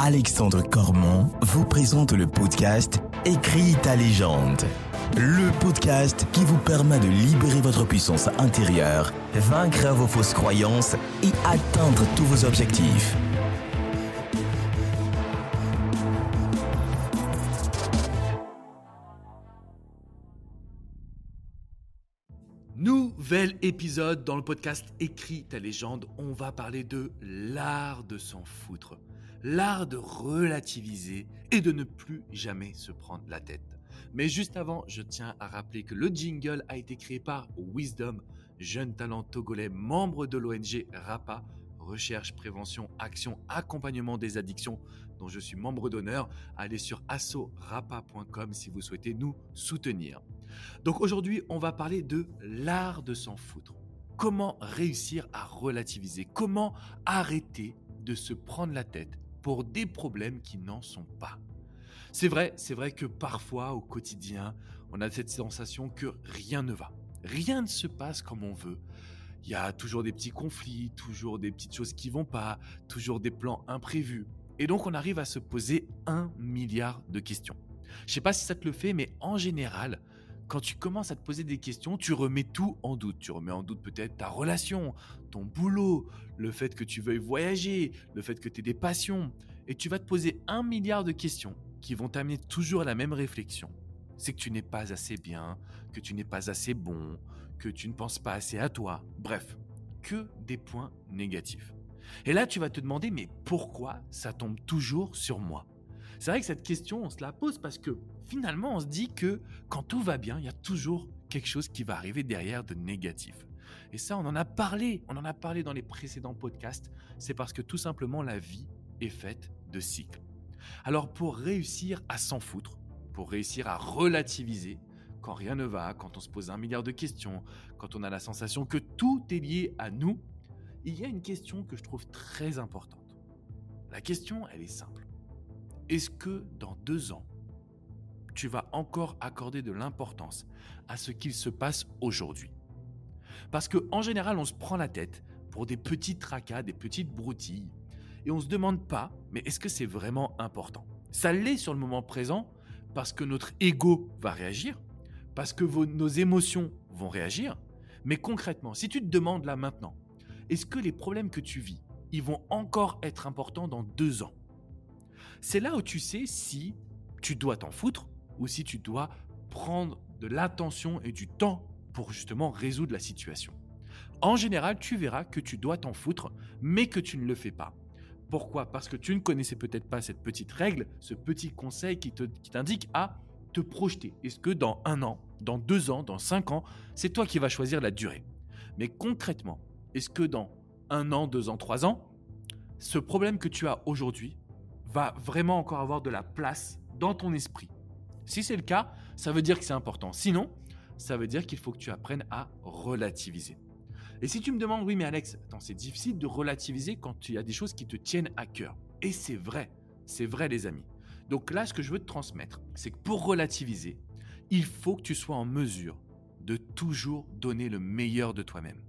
Alexandre Cormon vous présente le podcast Écris ta légende. Le podcast qui vous permet de libérer votre puissance intérieure, vaincre vos fausses croyances et atteindre tous vos objectifs. Nouvel épisode dans le podcast Écris ta légende. On va parler de l'art de s'en foutre l'art de relativiser et de ne plus jamais se prendre la tête. Mais juste avant, je tiens à rappeler que le jingle a été créé par Wisdom, jeune talent togolais, membre de l'ONG RAPA, Recherche, Prévention, Action, Accompagnement des addictions, dont je suis membre d'honneur. Allez sur assorapa.com si vous souhaitez nous soutenir. Donc aujourd'hui, on va parler de l'art de s'en foutre. Comment réussir à relativiser? Comment arrêter de se prendre la tête? Pour des problèmes qui n'en sont pas. C'est vrai, c'est vrai que parfois au quotidien, on a cette sensation que rien ne va. Rien ne se passe comme on veut. Il y a toujours des petits conflits, toujours des petites choses qui vont pas, toujours des plans imprévus. Et donc on arrive à se poser un milliard de questions. Je sais pas si ça te le fait, mais en général, quand tu commences à te poser des questions, tu remets tout en doute. Tu remets en doute peut-être ta relation, ton boulot, le fait que tu veuilles voyager, le fait que tu aies des passions. Et tu vas te poser un milliard de questions qui vont t'amener toujours à la même réflexion. C'est que tu n'es pas assez bien, que tu n'es pas assez bon, que tu ne penses pas assez à toi. Bref, que des points négatifs. Et là, tu vas te demander, mais pourquoi ça tombe toujours sur moi? C'est vrai que cette question, on se la pose parce que finalement, on se dit que quand tout va bien, il y a toujours quelque chose qui va arriver derrière de négatif. Et ça, on en a parlé, on en a parlé dans les précédents podcasts. C'est parce que tout simplement, la vie est faite de cycles. Alors pour réussir à s'en foutre, pour réussir à relativiser, quand rien ne va, quand on se pose un milliard de questions, quand on a la sensation que tout est lié à nous, il y a une question que je trouve très importante. La question, elle est simple. Est-ce que dans deux ans, tu vas encore accorder de l'importance à ce qu'il se passe aujourd'hui? Parce qu'en général, on se prend la tête pour des petits tracas, des petites broutilles, et on ne se demande pas, mais est-ce que c'est vraiment important? Ça l'est sur le moment présent parce que notre ego va réagir, parce que nos émotions vont réagir, mais concrètement, si tu te demandes là maintenant, est-ce que les problèmes que tu vis, ils vont encore être importants dans deux ans? C'est là où tu sais si tu dois t'en foutre ou si tu dois prendre de l'attention et du temps pour justement résoudre la situation. En général, tu verras que tu dois t'en foutre, mais que tu ne le fais pas. Pourquoi? Parce que tu ne connaissais peut-être pas cette petite règle, ce petit conseil qui t'indique à te projeter. Est-ce que dans un an, dans deux ans, dans cinq ans, c'est toi qui vas choisir la durée? Mais concrètement, est-ce que dans un an, deux ans, trois ans, ce problème que tu as aujourd'hui va vraiment encore avoir de la place dans ton esprit. Si c'est le cas, ça veut dire que c'est important. Sinon, ça veut dire qu'il faut que tu apprennes à relativiser. Et si tu me demandes, oui, mais Alex, c'est difficile de relativiser quand il y a des choses qui te tiennent à cœur. Et c'est vrai, c'est vrai, les amis. Donc là, ce que je veux te transmettre, c'est que pour relativiser, il faut que tu sois en mesure de toujours donner le meilleur de toi-même.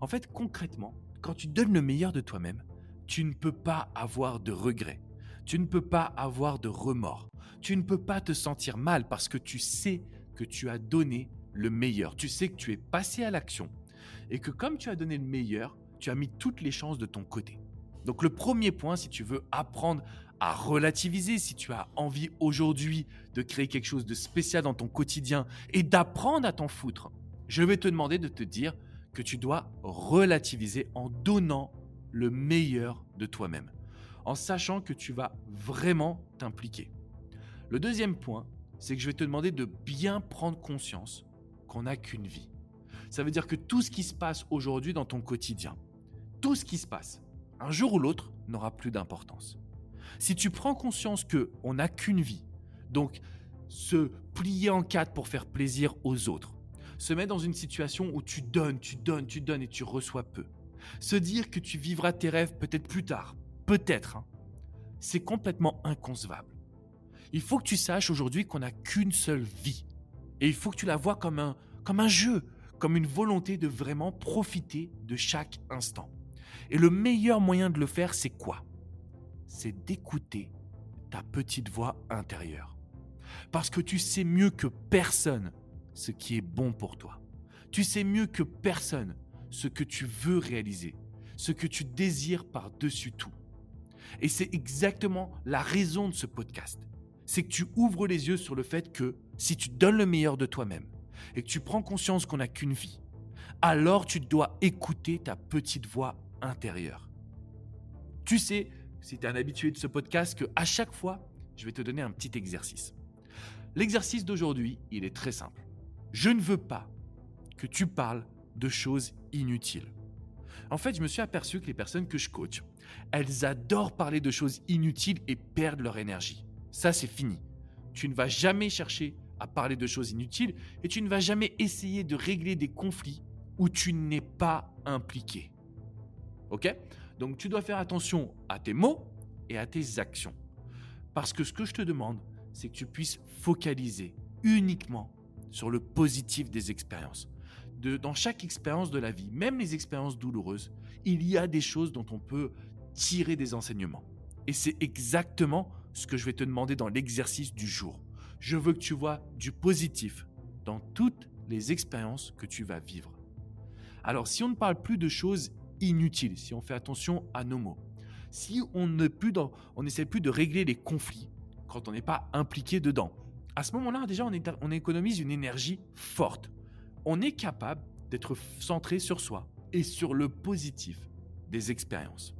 En fait, concrètement, quand tu donnes le meilleur de toi-même, tu ne peux pas avoir de regrets. Tu ne peux pas avoir de remords. Tu ne peux pas te sentir mal parce que tu sais que tu as donné le meilleur. Tu sais que tu es passé à l'action et que comme tu as donné le meilleur, tu as mis toutes les chances de ton côté. Donc le premier point, si tu veux apprendre à relativiser, si tu as envie aujourd'hui de créer quelque chose de spécial dans ton quotidien et d'apprendre à t'en foutre, je vais te demander de te dire que tu dois relativiser en donnant le meilleur de toi-même, en sachant que tu vas vraiment t'impliquer. Le deuxième point, c'est que je vais te demander de bien prendre conscience qu'on n'a qu'une vie. Ça veut dire que tout ce qui se passe aujourd'hui dans ton quotidien, tout ce qui se passe, un jour ou l'autre, n'aura plus d'importance. Si tu prends conscience que on n'a qu'une vie, donc se plier en quatre pour faire plaisir aux autres, se mettre dans une situation où tu donnes, tu donnes, tu donnes et tu reçois peu, se dire que tu vivras tes rêves peut-être plus tard, peut-être, hein. c'est complètement inconcevable. Il faut que tu saches aujourd'hui qu'on n'a qu'une seule vie. Et il faut que tu la vois comme un, comme un jeu, comme une volonté de vraiment profiter de chaque instant. Et le meilleur moyen de le faire, c'est quoi? C'est d'écouter ta petite voix intérieure. Parce que tu sais mieux que personne ce qui est bon pour toi. Tu sais mieux que personne ce que tu veux réaliser, ce que tu désires par-dessus tout. Et c'est exactement la raison de ce podcast. C'est que tu ouvres les yeux sur le fait que si tu donnes le meilleur de toi-même et que tu prends conscience qu'on n'a qu'une vie, alors tu dois écouter ta petite voix intérieure. Tu sais, si tu es un habitué de ce podcast, que à chaque fois, je vais te donner un petit exercice. L'exercice d'aujourd'hui, il est très simple. Je ne veux pas que tu parles de choses inutiles. En fait, je me suis aperçu que les personnes que je coach, elles adorent parler de choses inutiles et perdent leur énergie. Ça, c'est fini. Tu ne vas jamais chercher à parler de choses inutiles et tu ne vas jamais essayer de régler des conflits où tu n'es pas impliqué. Ok? Donc tu dois faire attention à tes mots et à tes actions. Parce que ce que je te demande, c'est que tu puisses focaliser uniquement sur le positif des expériences. Dans chaque expérience de la vie, même les expériences douloureuses, il y a des choses dont on peut tirer des enseignements. Et c'est exactement ce que je vais te demander dans l'exercice du jour. Je veux que tu vois du positif dans toutes les expériences que tu vas vivre. Alors si on ne parle plus de choses inutiles, si on fait attention à nos mots, si on ne plus n'essaie plus de régler les conflits quand on n'est pas impliqué dedans, à ce moment-là déjà on économise une énergie forte. On est capable d'être centré sur soi et sur le positif des expériences.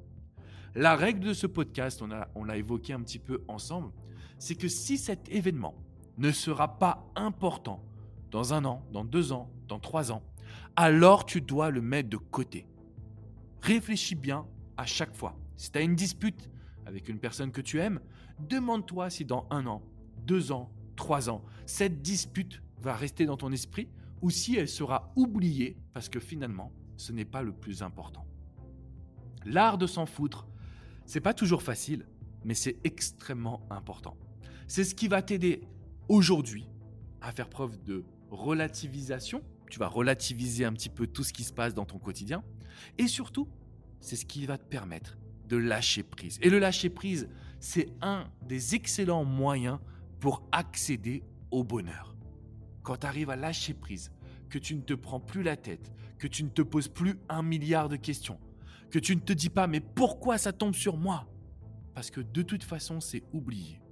La règle de ce podcast, on l'a évoqué un petit peu ensemble, c'est que si cet événement ne sera pas important dans un an, dans deux ans, dans trois ans, alors tu dois le mettre de côté. Réfléchis bien à chaque fois. Si tu as une dispute avec une personne que tu aimes, demande-toi si dans un an, deux ans, trois ans, cette dispute va rester dans ton esprit ou si elle sera oubliée parce que finalement, ce n'est pas le plus important. L'art de s'en foutre, c'est pas toujours facile, mais c'est extrêmement important. C'est ce qui va t'aider aujourd'hui à faire preuve de relativisation. Tu vas relativiser un petit peu tout ce qui se passe dans ton quotidien. Et surtout, c'est ce qui va te permettre de lâcher prise. Et le lâcher prise, c'est un des excellents moyens pour accéder au bonheur. Quand tu arrives à lâcher prise, que tu ne te prends plus la tête, que tu ne te poses plus un milliard de questions, que tu ne te dis pas mais pourquoi ça tombe sur moi? Parce que de toute façon c'est oublié.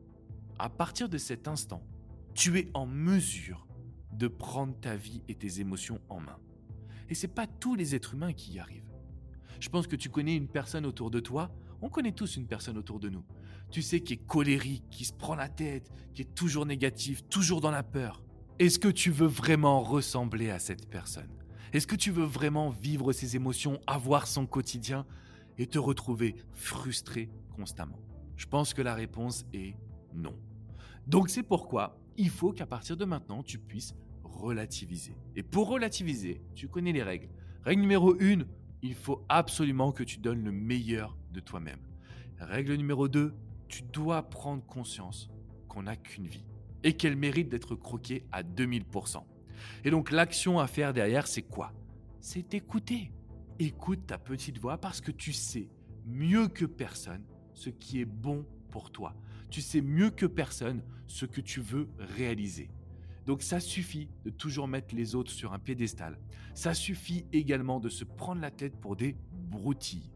À partir de cet instant, tu es en mesure de prendre ta vie et tes émotions en main. Et c'est pas tous les êtres humains qui y arrivent. Je pense que tu connais une personne autour de toi, on connaît tous une personne autour de nous. Tu sais qui est colérique, qui se prend la tête, qui est toujours négatif, toujours dans la peur. Est-ce que tu veux vraiment ressembler à cette personne? Est-ce que tu veux vraiment vivre ces émotions, avoir son quotidien et te retrouver frustré constamment? Je pense que la réponse est non. Donc c'est pourquoi il faut qu'à partir de maintenant, tu puisses relativiser. Et pour relativiser, tu connais les règles. Règle numéro 1, il faut absolument que tu donnes le meilleur de toi-même. Règle numéro 2, tu dois prendre conscience qu'on n'a qu'une vie et qu'elle mérite d'être croquée à 2000%. Et donc l'action à faire derrière, c'est quoi? C'est écouter. Écoute ta petite voix parce que tu sais mieux que personne ce qui est bon pour toi. Tu sais mieux que personne ce que tu veux réaliser. Donc ça suffit de toujours mettre les autres sur un piédestal. Ça suffit également de se prendre la tête pour des broutilles.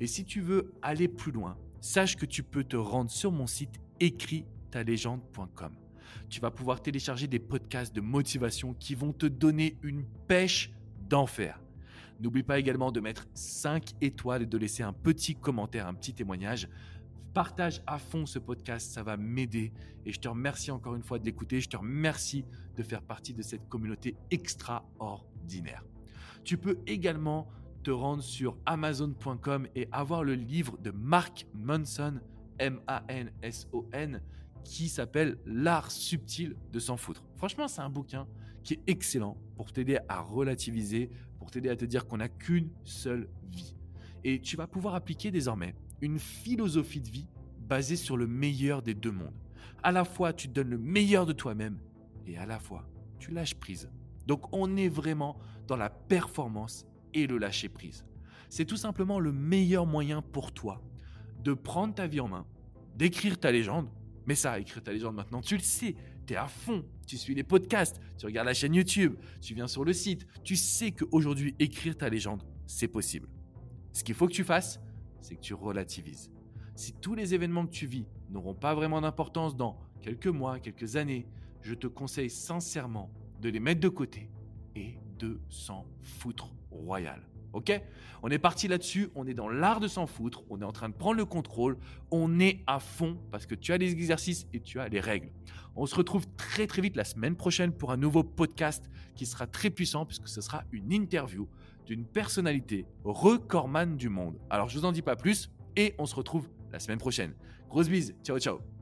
Et si tu veux aller plus loin, sache que tu peux te rendre sur mon site écrit-ta-légende.com tu vas pouvoir télécharger des podcasts de motivation qui vont te donner une pêche d'enfer. N'oublie pas également de mettre 5 étoiles et de laisser un petit commentaire, un petit témoignage. Partage à fond ce podcast, ça va m'aider. Et je te remercie encore une fois de l'écouter. Je te remercie de faire partie de cette communauté extraordinaire. Tu peux également te rendre sur amazon.com et avoir le livre de Mark Manson, M-A-N-S-O-N, qui s'appelle L'art subtil de s'en foutre. Franchement, c'est un bouquin qui est excellent pour t'aider à relativiser, pour t'aider à te dire qu'on n'a qu'une seule vie. Et tu vas pouvoir appliquer désormais une philosophie de vie basée sur le meilleur des deux mondes. À la fois, tu te donnes le meilleur de toi-même et à la fois, tu lâches prise. Donc, on est vraiment dans la performance et le lâcher prise. C'est tout simplement le meilleur moyen pour toi de prendre ta vie en main, d'écrire ta légende. Mais ça, écrire ta légende maintenant, tu le sais, tu es à fond, tu suis les podcasts, tu regardes la chaîne YouTube, tu viens sur le site, tu sais qu'aujourd'hui, écrire ta légende, c'est possible. Ce qu'il faut que tu fasses, c'est que tu relativises. Si tous les événements que tu vis n'auront pas vraiment d'importance dans quelques mois, quelques années, je te conseille sincèrement de les mettre de côté et de s'en foutre royal. Ok? On est parti là-dessus, on est dans l'art de s'en foutre, on est en train de prendre le contrôle, on est à fond parce que tu as les exercices et tu as les règles. On se retrouve très très vite la semaine prochaine pour un nouveau podcast qui sera très puissant puisque ce sera une interview d'une personnalité recordman du monde. Alors je vous en dis pas plus et on se retrouve la semaine prochaine. Grosse bise, ciao ciao